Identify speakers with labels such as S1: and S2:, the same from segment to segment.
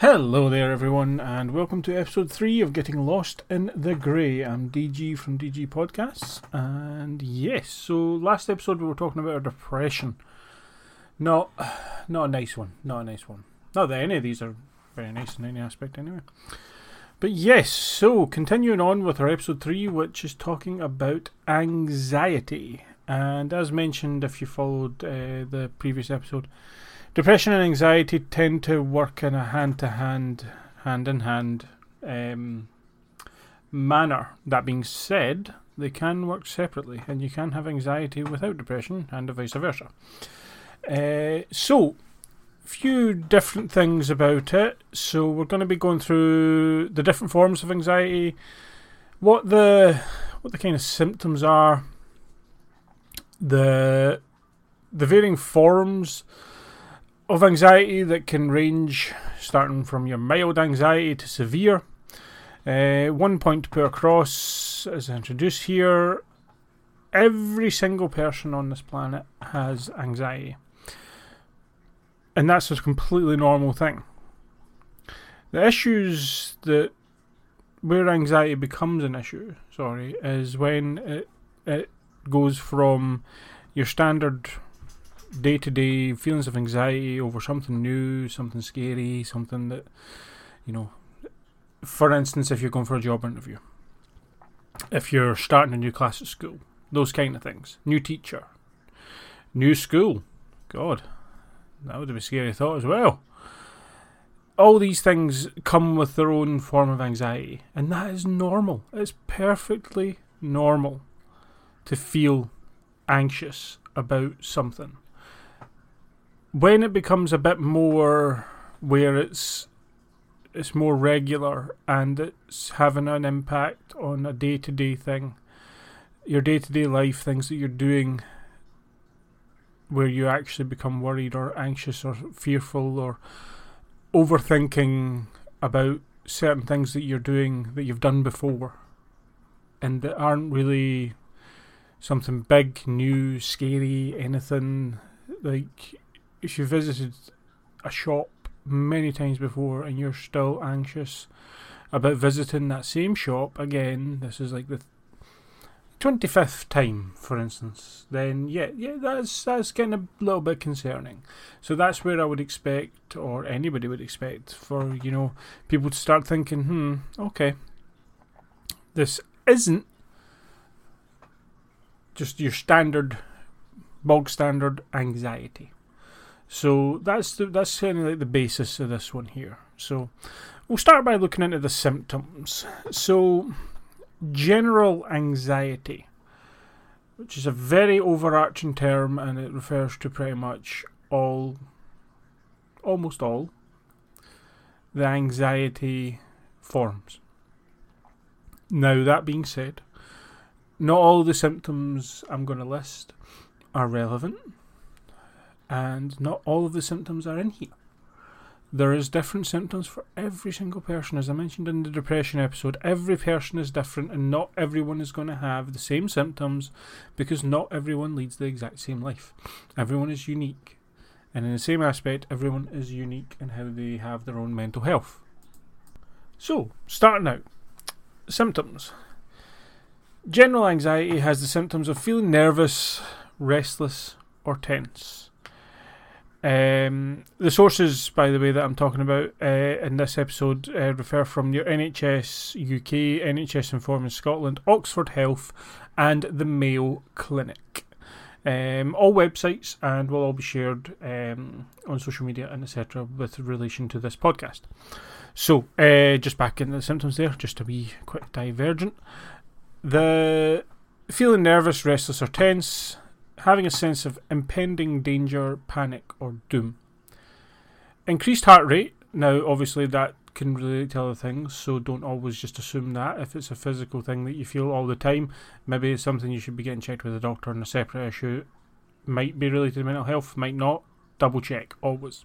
S1: Hello there, everyone, and welcome to episode three of Getting Lost in the Grey. I'm DG from DG Podcasts, and yes, so last episode we were talking about our depression. Not, not a nice one. Not a nice one. Not that any of these are very nice in any aspect, anyway. But yes, so continuing on with our episode three, which is talking about anxiety. And as mentioned, if you followed uh, the previous episode, depression and anxiety tend to work in a hand to hand, hand in hand um, manner. That being said, they can work separately, and you can have anxiety without depression, and vice versa. Uh, so, few different things about it. So, we're going to be going through the different forms of anxiety, what the what the kind of symptoms are, the the varying forms of anxiety that can range starting from your mild anxiety to severe. Uh, one point to put across, as introduced here, every single person on this planet has anxiety. And that's a completely normal thing. The issues that where anxiety becomes an issue, sorry, is when it it goes from your standard day to day feelings of anxiety over something new, something scary, something that, you know, for instance, if you're going for a job interview, if you're starting a new class at school, those kind of things, new teacher, new school, God, that would be a scary thought as well. All these things come with their own form of anxiety, and that is normal. It's perfectly normal to feel anxious about something when it becomes a bit more where it's it's more regular and it's having an impact on a day to day thing, your day to day life, things that you're doing where you actually become worried or anxious or fearful or overthinking about certain things that you're doing that you've done before. And that aren't really something big, new, scary, anything like if you visited a shop many times before and you're still anxious about visiting that same shop again, this is like the twenty fifth time, for instance, then yeah, yeah, that's that's getting a little bit concerning. So that's where I would expect, or anybody would expect, for you know people to start thinking, hmm, okay, this isn't just your standard, bog standard anxiety. So that's the, that's kind of like the basis of this one here. So we'll start by looking into the symptoms. So general anxiety, which is a very overarching term, and it refers to pretty much all, almost all, the anxiety forms. Now that being said, not all the symptoms I'm going to list are relevant and not all of the symptoms are in here. There is different symptoms for every single person. As I mentioned in the depression episode, every person is different and not everyone is going to have the same symptoms because not everyone leads the exact same life. Everyone is unique. And in the same aspect, everyone is unique in how they have their own mental health. So, starting out, symptoms. General anxiety has the symptoms of feeling nervous, restless, or tense. Um, the sources, by the way, that I'm talking about uh, in this episode uh, refer from your NHS UK, NHS Inform in Scotland, Oxford Health, and the Mayo Clinic. Um, all websites and will all be shared um, on social media and etc. with relation to this podcast. So, uh, just back into the symptoms there, just a wee quick divergent. The feeling nervous, restless, or tense having a sense of impending danger, panic, or doom. Increased heart rate. Now, obviously, that can relate to other things, so don't always just assume that. If it's a physical thing that you feel all the time, maybe it's something you should be getting checked with a doctor on a separate issue. Might be related to mental health, might not. Double check, always.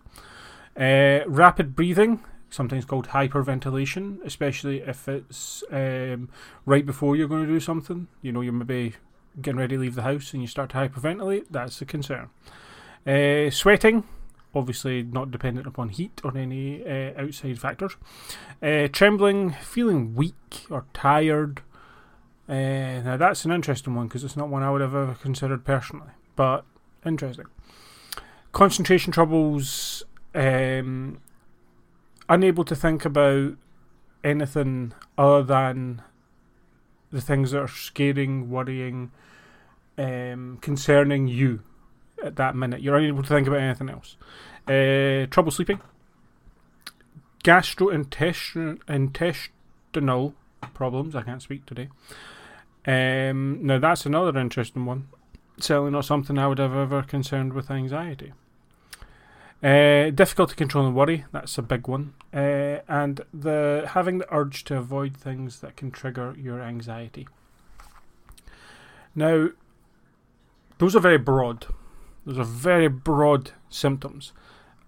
S1: Uh, rapid breathing, sometimes called hyperventilation, especially if it's um, right before you're going to do something. You know, you're maybe getting ready to leave the house and you start to hyperventilate, that's a concern. Uh, sweating obviously not dependent upon heat or any uh, outside factors. Uh, trembling, feeling weak or tired. Now that's an interesting one because it's not one I would have ever considered personally, but interesting. Concentration troubles, um, unable to think about anything other than the things that are scaring, worrying, um, concerning you at that minute. You're unable to think about anything else. Uh, trouble sleeping, gastrointestinal problems. I can't speak today. Um, now that's another interesting one. Certainly not something I would have ever concerned with anxiety. Uh, difficulty controlling worry, that's a big one. Uh, and the having the urge to avoid things that can trigger your anxiety. Now, those are very broad. Those are very broad symptoms.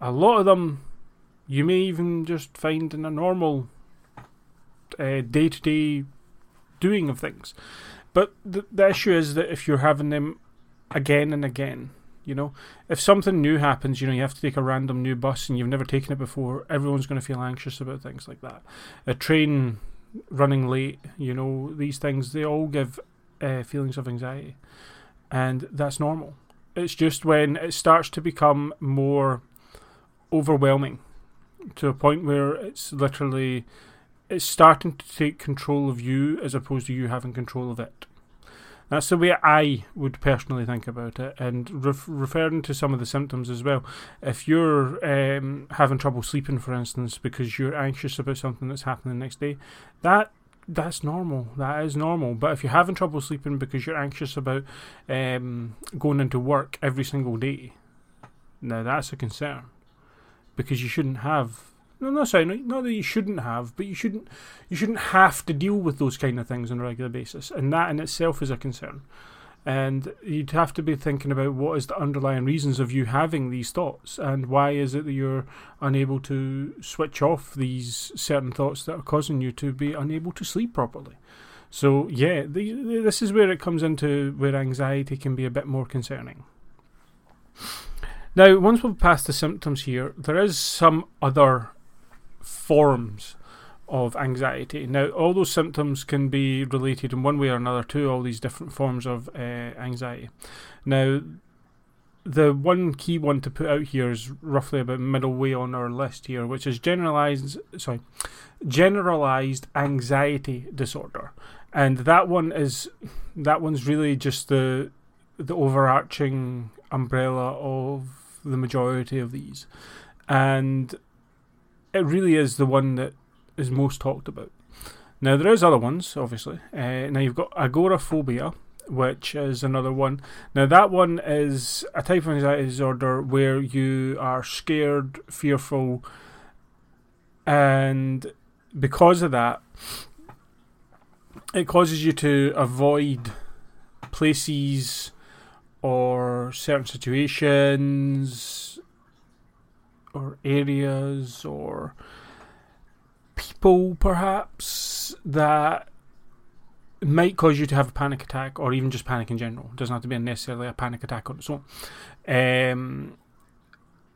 S1: A lot of them you may even just find in a normal day to day doing of things. But the, the issue is that if you're having them again and again, you know, if something new happens, you know, you have to take a random new bus and you've never taken it before, everyone's going to feel anxious about things like that. A train running late, you know, these things, they all give uh, feelings of anxiety. And that's normal. It's just when it starts to become more overwhelming to a point where it's literally it's starting to take control of you as opposed to you having control of it. That's the way I would personally think about it. And ref- referring to some of the symptoms as well, if you're um, having trouble sleeping, for instance, because you're anxious about something that's happening the next day, that that's normal. That is normal. But if you're having trouble sleeping because you're anxious about um, going into work every single day, now that's a concern because you shouldn't have. No, no, sorry, not that you shouldn't have, but you shouldn't. You shouldn't have to deal with those kind of things on a regular basis, and that in itself is a concern. And you'd have to be thinking about what is the underlying reasons of you having these thoughts, and why is it that you're unable to switch off these certain thoughts that are causing you to be unable to sleep properly. So yeah, the, this is where it comes into where anxiety can be a bit more concerning. Now, once we've passed the symptoms here, there is some other forms of anxiety. Now, all those symptoms can be related in one way or another to all these different forms of uh, anxiety. Now, the one key one to put out here is roughly about middle way on our list here, which is generalized sorry, generalized anxiety disorder. And that one is that one's really just the the overarching umbrella of the majority of these. And it really is the one that is most talked about. Now, there is other ones, obviously. Uh, now, you've got agoraphobia, which is another one. Now, that one is a type of anxiety disorder where you are scared, fearful, and because of that, it causes you to avoid places, or certain situations or areas or people perhaps that might cause you to have a panic attack or even just panic in general. It doesn't have to be necessarily a panic attack on its own. Um,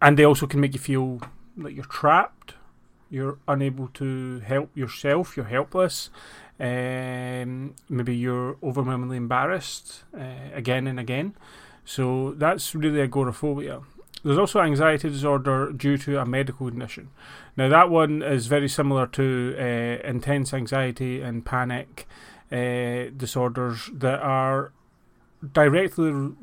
S1: and they also can make you feel like you're trapped, you're unable to help yourself, you're helpless, um, maybe you're overwhelmingly embarrassed uh, again and again. So that's really agoraphobia. There's also anxiety disorder due to a medical condition. Now, that one is very similar to uh, intense anxiety and panic uh, disorders that are directly.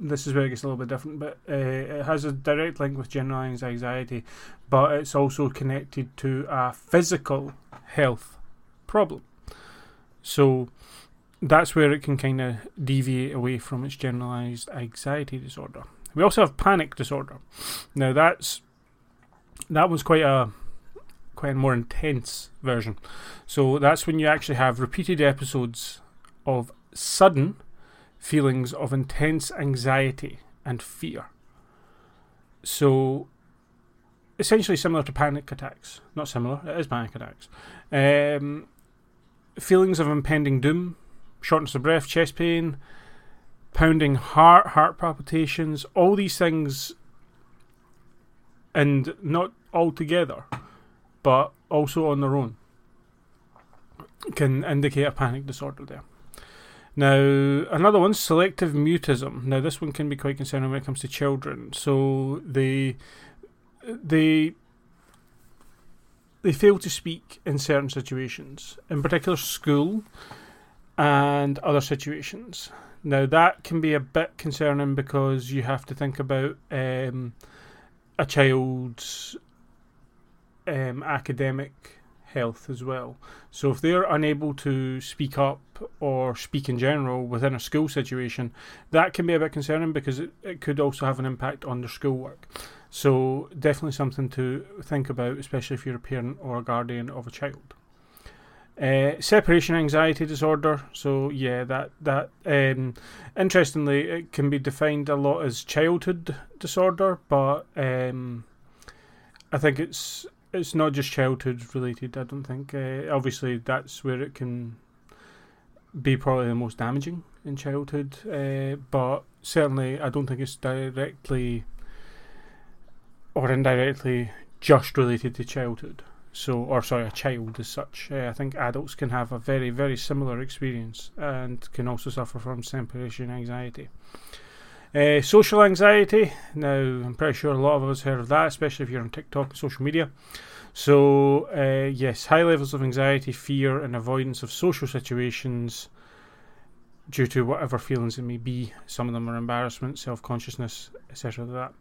S1: This is where it gets a little bit different, but uh, it has a direct link with generalized anxiety, but it's also connected to a physical health problem. So that's where it can kind of deviate away from its generalized anxiety disorder. We also have panic disorder. Now that's that was quite a quite a more intense version. So that's when you actually have repeated episodes of sudden feelings of intense anxiety and fear. So essentially similar to panic attacks. Not similar, it is panic attacks. Um, feelings of impending doom, shortness of breath, chest pain, pounding heart, heart palpitations, all these things and not all together, but also on their own, can indicate a panic disorder there. Now, another one, selective mutism. Now, this one can be quite concerning when it comes to children. So they they they fail to speak in certain situations, in particular school and other situations. Now that can be a bit concerning because you have to think about um, a child's um, academic health as well. So if they're unable to speak up or speak in general within a school situation, that can be a bit concerning because it, it could also have an impact on their schoolwork. So definitely something to think about, especially if you're a parent or a guardian of a child. Uh, separation anxiety disorder. So yeah, that that um, interestingly, it can be defined a lot as childhood disorder, but um, I think it's it's not just childhood related. I don't think. Uh, obviously, that's where it can be probably the most damaging in childhood, uh, but certainly I don't think it's directly or indirectly just related to childhood. So, or sorry, a child as such. Uh, I think adults can have a very, very similar experience and can also suffer from separation anxiety. Uh, social anxiety. Now, I'm pretty sure a lot of us heard of that, especially if you're on TikTok and social media. So, uh, yes, high levels of anxiety, fear, and avoidance of social situations due to whatever feelings it may be. Some of them are embarrassment, self consciousness, etc. That.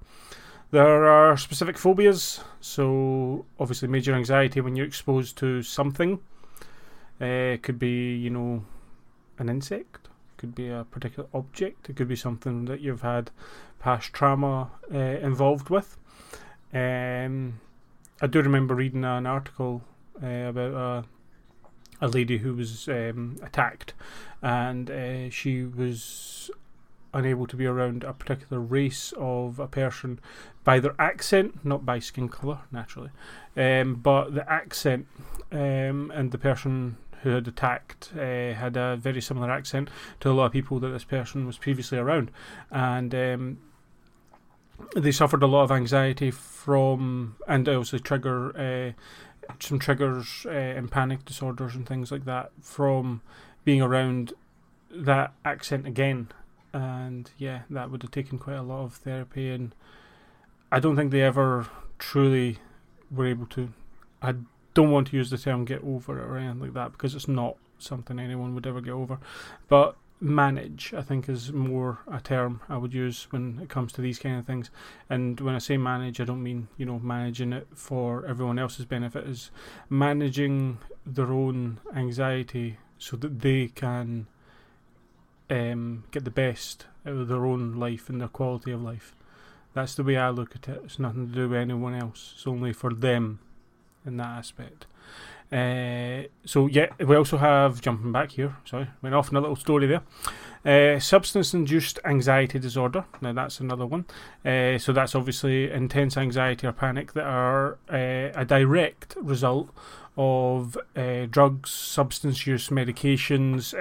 S1: There are specific phobias, so obviously major anxiety when you're exposed to something. Uh, it could be, you know, an insect, it could be a particular object, it could be something that you've had past trauma uh, involved with. Um, I do remember reading an article uh, about a a lady who was um, attacked, and she was unable to be around a particular race of a person by their accent, not by skin colour, naturally, um, but the accent um, and the person who had attacked uh, had a very similar accent to a lot of people that this person was previously around, and um, they suffered a lot of anxiety from, and also trigger uh, some triggers uh, and panic disorders and things like that from being around that accent again and yeah, that would have taken quite a lot of therapy, and I don't think they ever truly were able to. I don't want to use the term "get over it" or anything like that because it's not something anyone would ever get over, but manage, I think, is more a term I would use when it comes to these kind of things. And when I say manage, I don't mean you know managing it for everyone else's benefit. Is managing their own anxiety so that they can um, get the best out of their own life and their quality of life. That's the way I look at it. It's nothing to do with anyone else. It's only for them in that aspect. Uh, so yeah, we also have jumping back here. Sorry, went off in a little story there. Uh, substance-induced anxiety disorder. Now that's another one. Uh, so that's obviously intense anxiety or panic that are uh, a direct result of uh, drugs, substance use, medications,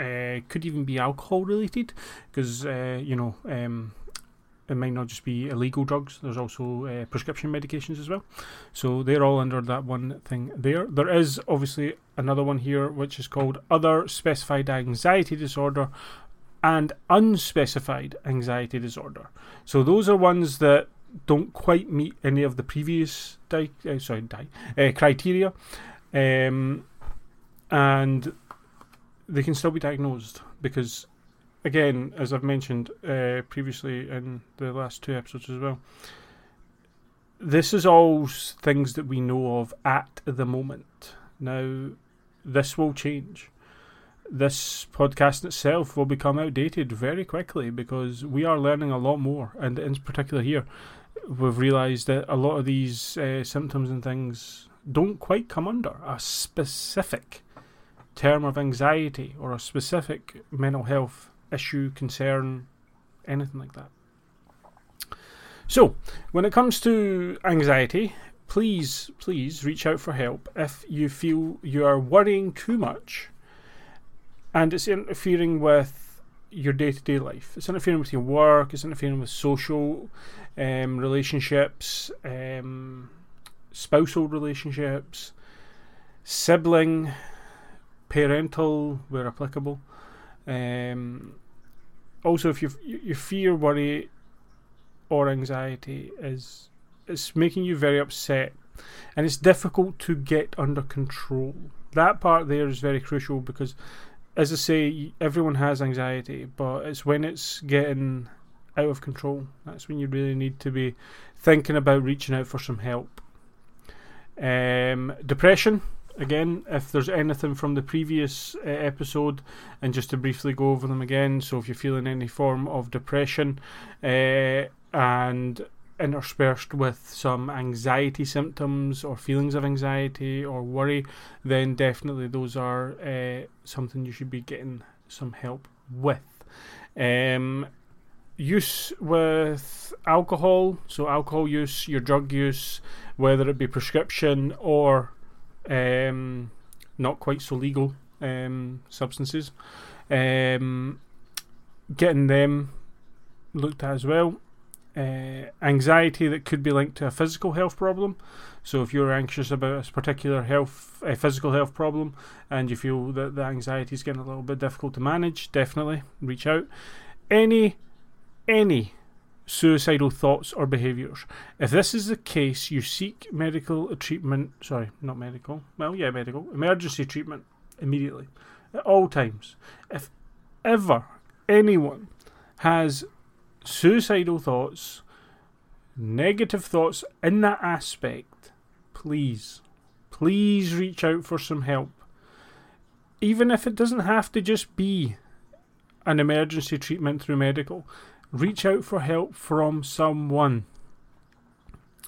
S1: could even be alcohol related because you know um, it might not just be illegal drugs. There's also uh, prescription medications as well. So they're all under that one thing there. There is obviously another one here which is called other specified anxiety disorder and unspecified anxiety disorder. So those are ones that don't quite meet any of the previous di- uh, sorry di- uh, criteria um, and they can still be diagnosed because, again, as I've mentioned uh, previously in the last two episodes as well, this is all things that we know of at the moment. Now, this will change. This podcast itself will become outdated very quickly because we are learning a lot more, and in particular here, we've realised that a lot of these uh, symptoms and things don't quite come under a specific term of anxiety or a specific mental health issue, concern, anything like that. So, when it comes to anxiety, please, please reach out for help if you feel you are worrying too much and it's interfering with your day to day life. It's interfering with your work. It's interfering with social um, relationships, um, spousal relationships, sibling, parental, where applicable. Um, also, if you your fear, worry, or anxiety is it's making you very upset, and it's difficult to get under control. That part there is very crucial because, as I say, everyone has anxiety, but it's when it's getting out of control that's when you really need to be thinking about reaching out for some help. Um, depression again, if there's anything from the previous uh, episode, and just to briefly go over them again. So, if you're feeling any form of depression uh, and interspersed with some anxiety symptoms or feelings of anxiety or worry, then definitely those are uh, something you should be getting some help with. Um, use with alcohol, so alcohol use, your drug use, whether it be prescription or um, not quite so legal um, substances. Um, getting them looked at as well. Uh, anxiety that could be linked to a physical health problem. So if you're anxious about a particular health, a physical health problem, and you feel that the anxiety is getting a little bit difficult to manage, definitely reach out. Any, any suicidal thoughts or behaviours. If this is the case, you seek medical treatment. Sorry, not medical. Well, yeah, medical emergency treatment immediately at all times. If ever anyone has suicidal thoughts, negative thoughts in that aspect, please, please reach out for some help. Even if it doesn't have to just be an emergency treatment through medical reach out for help from someone.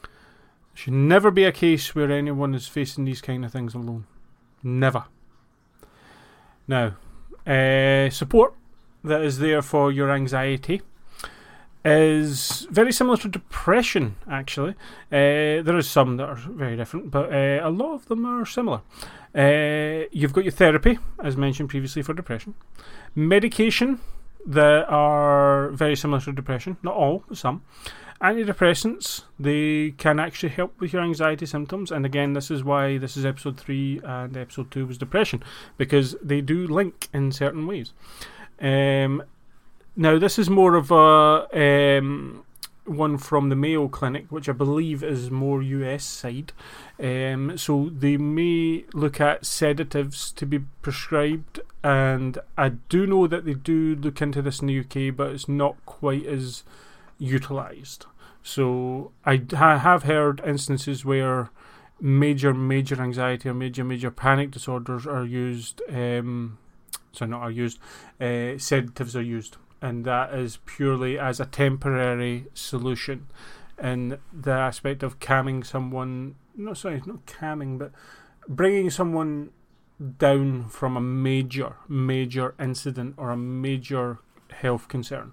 S1: It should never be a case where anyone is facing these kind of things alone. Never. Now, uh, support that is there for your anxiety is very similar to depression, actually. Uh, there is some that are very different, but uh, a lot of them are similar. Uh, you've got your therapy, as mentioned previously, for depression, medication that are very similar to depression. Not all, but some. Antidepressants, they can actually help with your anxiety symptoms. And again, this is why this is episode 3 and episode 2 was depression, because they do link in certain ways. Um, now, this is more of a. Um, one from the Mayo Clinic, which I believe is more US side. Um, so they may look at sedatives to be prescribed, and I do know that they do look into this in the UK, but it's not quite as utilised. So I ha- have heard instances where major, major anxiety or major, major panic disorders are used. Um, sorry, not are used. Uh, sedatives are used and that is purely as a temporary solution in the aspect of calming someone. No, sorry, not calming, but bringing someone down from a major, major incident or a major health concern.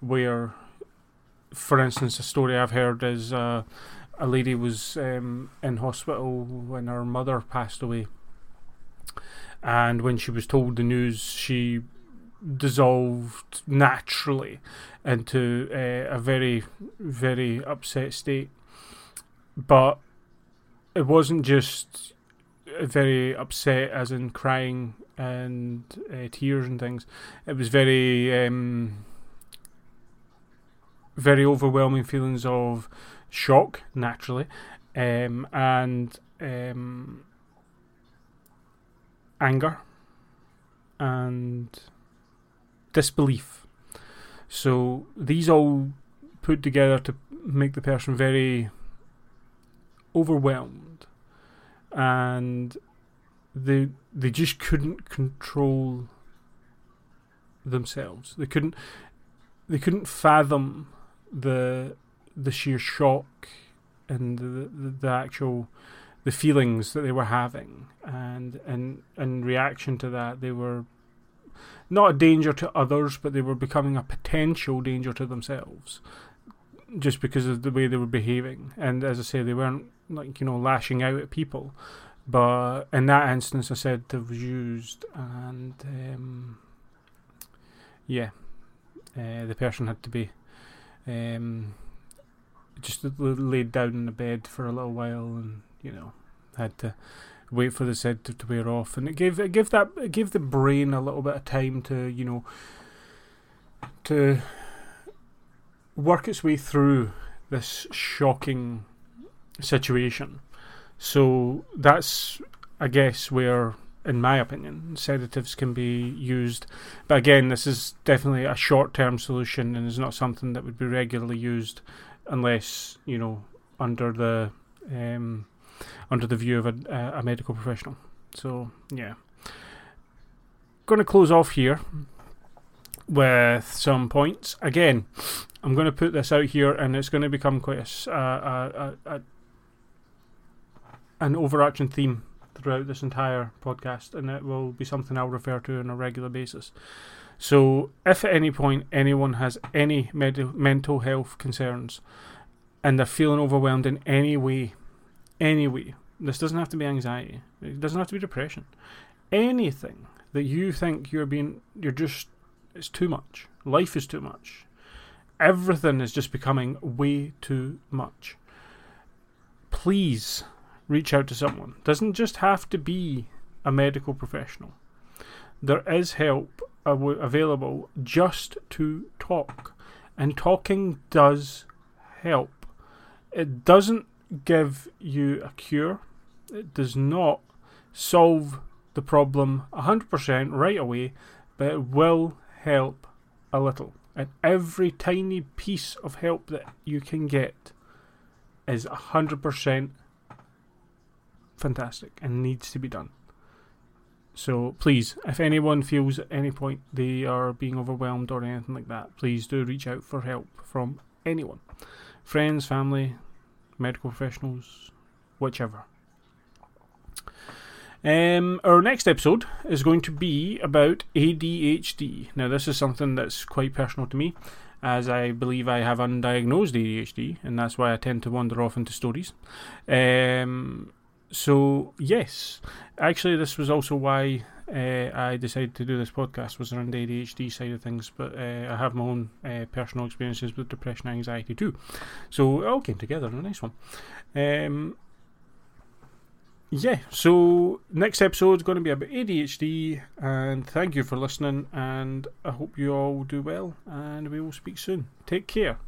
S1: Where, for instance, a story I've heard is uh, a lady was um, in hospital when her mother passed away. And when she was told the news, she dissolved naturally into uh, a very, very upset state. But it wasn't just very upset, as in crying and uh, tears and things. It was very, um, very overwhelming feelings of shock, naturally, um, and um, anger and disbelief. So these all put together to make the person very overwhelmed and they they just couldn't control themselves. They couldn't they couldn't fathom the the sheer shock and the, the, the actual the feelings that they were having and and in reaction to that they were not a danger to others, but they were becoming a potential danger to themselves just because of the way they were behaving. And as I say, they weren't like you know lashing out at people, but in that instance, I said they was used, and um, yeah, uh, the person had to be um, just laid down in the bed for a little while, and you know had to wait for the sedative to wear off, and it gave it that it gave the brain a little bit of time to you know to work its way through this shocking situation. So that's I guess where in my opinion, sedatives can be used. But again, this is definitely a short term solution and is not something that would be regularly used unless, you know, under the um, under the view of a, a medical professional. So, yeah. Going to close off here with some points. Again, I'm going to put this out here and it's going to become quite a, a, a, an overarching theme throughout this entire podcast, and it will be something I'll refer to on a regular basis. So, if at any point anyone has any med- mental health concerns and they're feeling overwhelmed in any way, any way, this doesn't have to be anxiety, it doesn't have to be depression, anything that you think you're being, you're just, it's too much, life is too much, everything is just becoming way too much. Please reach out to someone. Doesn't just have to be a medical professional. There is help available just to talk, and talking does help. It doesn't give you a cure. It does not solve the problem 100% right away, but it will help a little. And every tiny piece of help that you can get is 100% fantastic and needs to be done. So please, if anyone feels at any point they are being overwhelmed or anything like that, please do reach out for help from anyone friends, family, medical professionals, whichever. Um, our next episode is going to be about ADHD. Now, this is something that's quite personal to me, as I believe I have undiagnosed ADHD, and that's why I tend to wander off into stories. Um, so yes, actually, this was also why uh, I decided to do this podcast was around the ADHD side of things. But uh, I have my own uh, personal experiences with depression and anxiety too, so it all came together in a nice one. Um, yeah, so next episode is going to be about ADHD, and thank you for listening. And I hope you all do well, and we will speak soon. Take care.